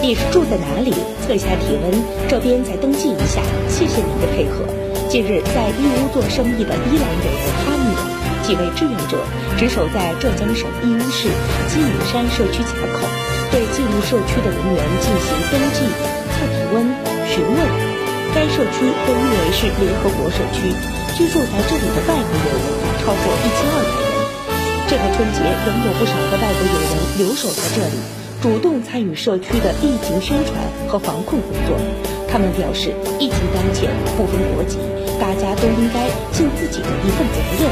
你是住在哪里？测一下体温，这边再登记一下。谢谢您的配合。近日，在义乌做生意的伊朗友人哈米，几位志愿者值守在浙江省义乌市鸡鸣山社区卡口，对进入社区的人员进行登记、测体温、询问。该社区被誉为是联合国社区，居住在这里的外国友人超过一千二百人。这个春节，仍有不少的外国友人留守在这里。主动参与社区的疫情宣传和防控工作，他们表示，疫情当前不分国籍，大家都应该尽自己的一份责任，